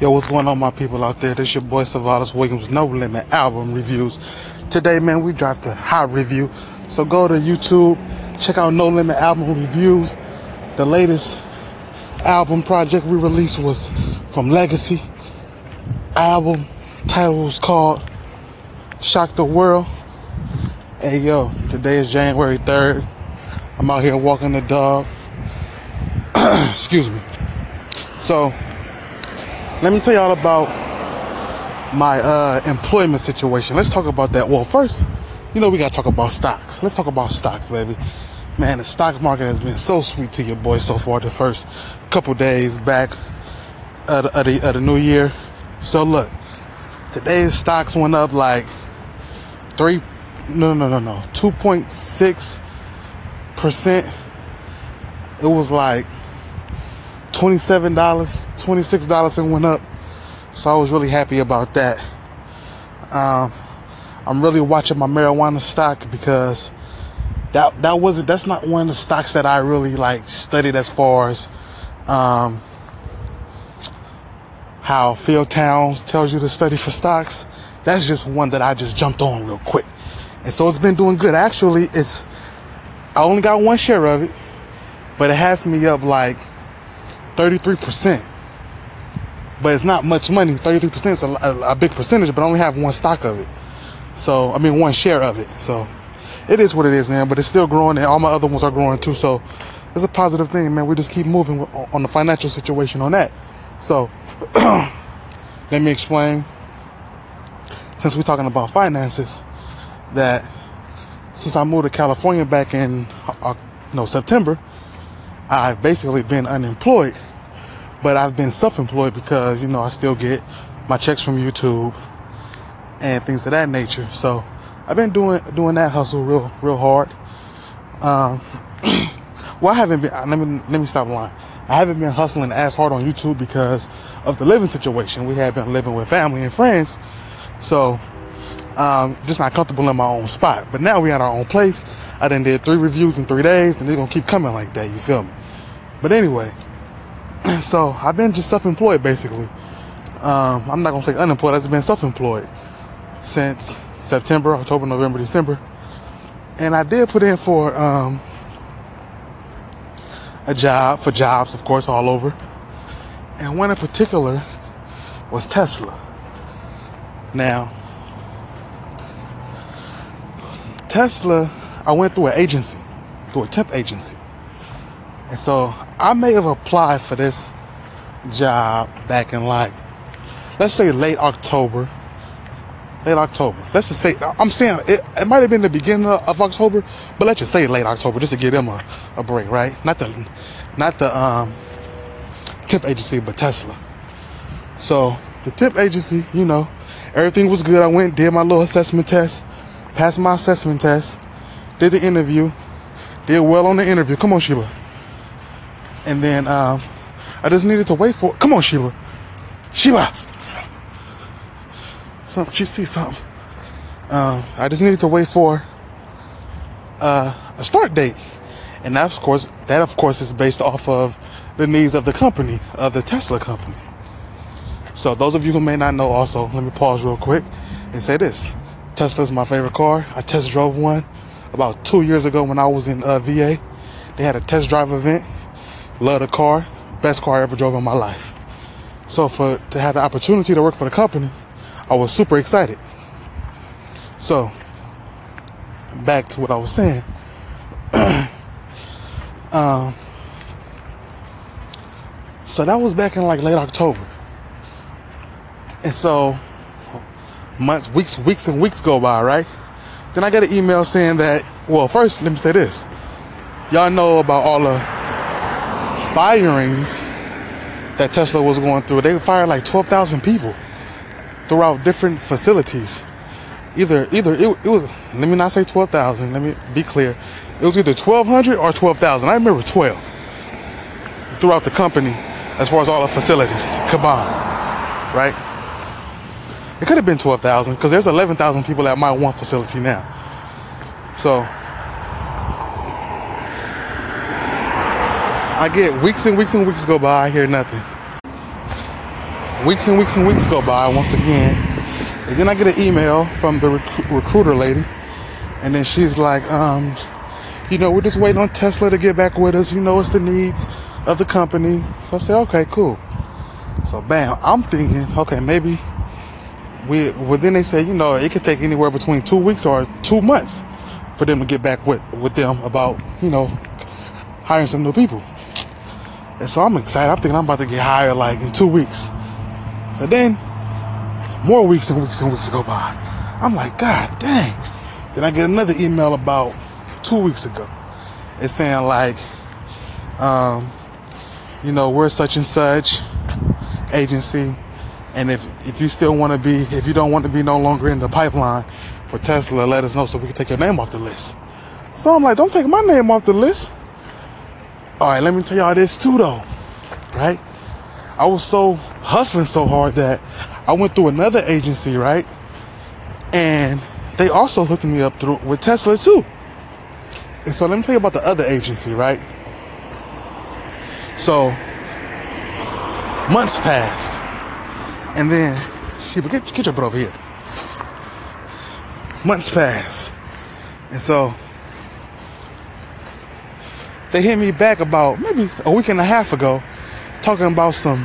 Yo, what's going on, my people out there? This your boy Savalas Williams, No Limit album reviews. Today, man, we dropped a hot review. So go to YouTube, check out No Limit album reviews. The latest album project we released was from Legacy. Album title was called Shock the World. Hey, yo, today is January 3rd. I'm out here walking the dog. Excuse me. So, let me tell y'all about my uh, employment situation. Let's talk about that. Well, first, you know we gotta talk about stocks. Let's talk about stocks, baby. Man, the stock market has been so sweet to your boy so far. The first couple days back of the, of the, of the new year. So look, today's stocks went up like three, no, no, no, no, two point six percent. It was like $27, $26 and went up. So I was really happy about that. Um, I'm really watching my marijuana stock because that that wasn't that's not one of the stocks that I really like studied as far as um, how Phil Towns tells you to study for stocks. That's just one that I just jumped on real quick. And so it's been doing good. Actually, it's I only got one share of it, but it has me up like 33%. But it's not much money. 33% is a, a, a, big percentage, but I only have one stock of it. So, I mean, one share of it. So, it is what it is, man. But it's still growing, and all my other ones are growing too. So, it's a positive thing, man. We just keep moving on the financial situation on that. So, let me explain. Since we're talking about finances, that since I moved to California back in uh, no September, I've basically been unemployed but I've been self-employed because you know I still get my checks from YouTube and things of that nature. So I've been doing doing that hustle real real hard. Um, well, I haven't been. Let me let me stop lying. I haven't been hustling as hard on YouTube because of the living situation. We have been living with family and friends, so um, just not comfortable in my own spot. But now we at our own place. I done did three reviews in three days, and they're gonna keep coming like that. You feel me? But anyway, so I've been just self-employed basically. Um, I'm not gonna say unemployed. I've been self-employed since September, October, November, December, and I did put in for um, a job for jobs, of course, all over. And one in particular was Tesla. Now, Tesla, I went through an agency, through a temp agency. And so I may have applied for this job back in like, let's say late October. Late October. Let's just say, I'm saying it, it might have been the beginning of October, but let's just say late October just to give them a, a break, right? Not the, not the um, temp agency, but Tesla. So the tip agency, you know, everything was good. I went, did my little assessment test, passed my assessment test, did the interview, did well on the interview. Come on, Sheila. And then um, I just needed to wait for. Come on, Sheila. Sheila. Something. She see something. Um, I just needed to wait for uh, a start date, and that of course, that of course is based off of the needs of the company, of the Tesla company. So those of you who may not know, also let me pause real quick and say this: Tesla is my favorite car. I test drove one about two years ago when I was in uh, VA. They had a test drive event Love the car. Best car I ever drove in my life. So for to have the opportunity to work for the company, I was super excited. So back to what I was saying. um, so that was back in like late October. And so months, weeks, weeks and weeks go by, right? Then I get an email saying that, well, first, let me say this. Y'all know about all the firings that Tesla was going through. They fired like 12,000 people throughout different facilities. Either, either it, it was, let me not say 12,000, let me be clear. It was either 1,200 or 12,000. I remember 12 throughout the company as far as all the facilities combined, right? It could have been 12,000 because there's 11,000 people at my one facility now. So I get weeks and weeks and weeks go by, I hear nothing. weeks and weeks and weeks go by once again. And then I get an email from the rec- recruiter lady. And then she's like, um, you know, we're just waiting on Tesla to get back with us. You know, it's the needs of the company. So I said, okay, cool. So bam, I'm thinking, okay, maybe we. Well, then they say, you know, it could take anywhere between two weeks or two months for them to get back with with them about, you know, hiring some new people. And so I'm excited. I'm thinking I'm about to get hired like in two weeks. So then, more weeks and weeks and weeks go by. I'm like, God dang. Then I get another email about two weeks ago. It's saying like, um, you know, we're such and such agency, and if if you still want to be, if you don't want to be no longer in the pipeline for Tesla, let us know so we can take your name off the list. So I'm like, don't take my name off the list. All right, let me tell y'all this too, though. Right? I was so hustling so hard that I went through another agency, right? And they also hooked me up through with Tesla too. And so let me tell you about the other agency, right? So months passed, and then she get get your butt over here. Months passed, and so they hit me back about maybe a week and a half ago, talking about some,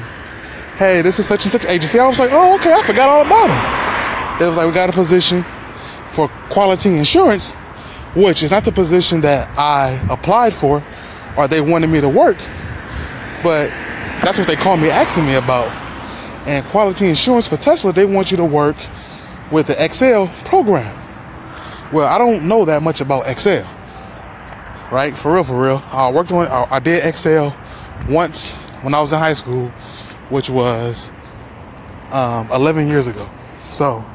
hey, this is such and such agency. I was like, oh, okay, I forgot all about it. They was like, we got a position for quality insurance, which is not the position that I applied for or they wanted me to work, but that's what they called me asking me about. And quality insurance for Tesla, they want you to work with the Excel program. Well, I don't know that much about Excel right? For real, for real. I worked on, I did Excel once when I was in high school, which was um, 11 years ago. So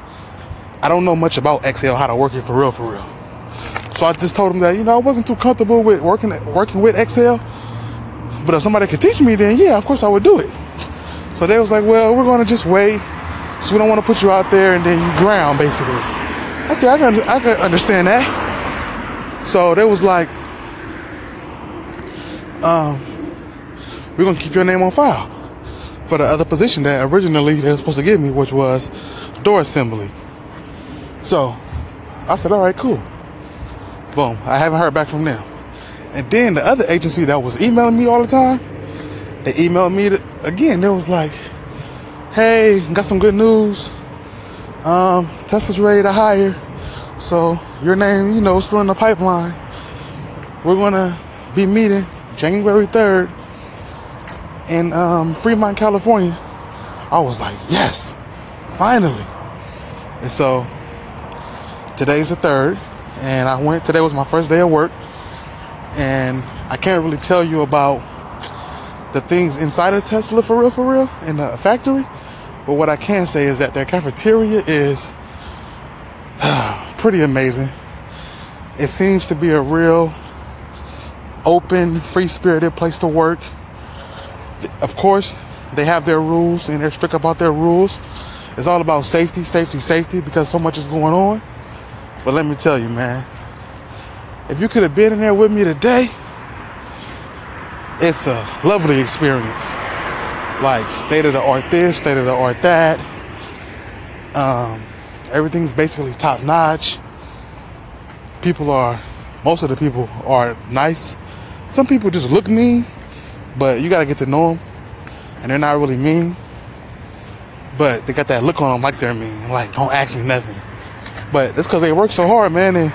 I don't know much about Excel, how to work it for real, for real. So I just told them that you know I wasn't too comfortable with working working with Excel, but if somebody could teach me, then yeah, of course I would do it. So they was like, well, we're gonna just wait, so we don't want to put you out there and then you drown, basically. I said I can I can understand that. So they was like, um, we're gonna keep your name on file for the other position that originally they were supposed to give me, which was door assembly. So I said, all right, cool. Boom. I haven't heard back from them. And then the other agency that was emailing me all the time, they emailed me again. They was like, hey, got some good news. Um, Tesla's ready to hire. So your name, you know, still in the pipeline. We're gonna be meeting January 3rd in um, Fremont, California. I was like, yes, finally. And so today's the third, and I went. Today was my first day of work, and I can't really tell you about the things inside of Tesla for real, for real, in the factory. But what I can say is that their cafeteria is pretty amazing. It seems to be a real open, free spirited place to work. Of course, they have their rules and they're strict about their rules. It's all about safety, safety, safety because so much is going on. But let me tell you, man, if you could have been in there with me today, it's a lovely experience. Like state of the art this, state of the art that. Um, everything's basically top notch. People are, most of the people are nice. Some people just look mean, but you gotta get to know them, and they're not really mean. But they got that look on them like they're mean, like don't ask me nothing. But that's because they work so hard, man, and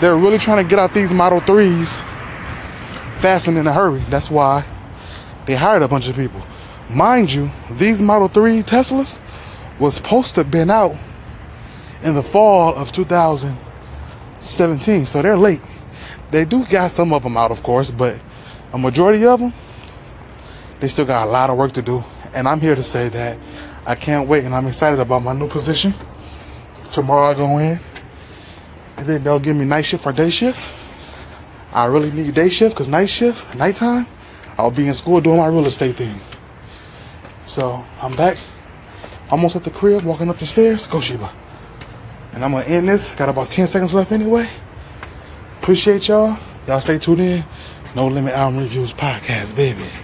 they're really trying to get out these Model 3s fast and in a hurry. That's why they hired a bunch of people. Mind you, these Model 3 Teslas was supposed to have been out in the fall of 2017, so they're late. They do got some of them out, of course, but a majority of them, they still got a lot of work to do. And I'm here to say that I can't wait, and I'm excited about my new position. Tomorrow I go in, and then they'll give me night shift or day shift. I really need day shift because night shift, nighttime, I'll be in school doing my real estate thing. So I'm back, almost at the crib, walking up the stairs. Go Sheba. And I'm gonna end this. Got about 10 seconds left anyway. Appreciate y'all. Y'all stay tuned in. No Limit Album Reviews Podcast, baby.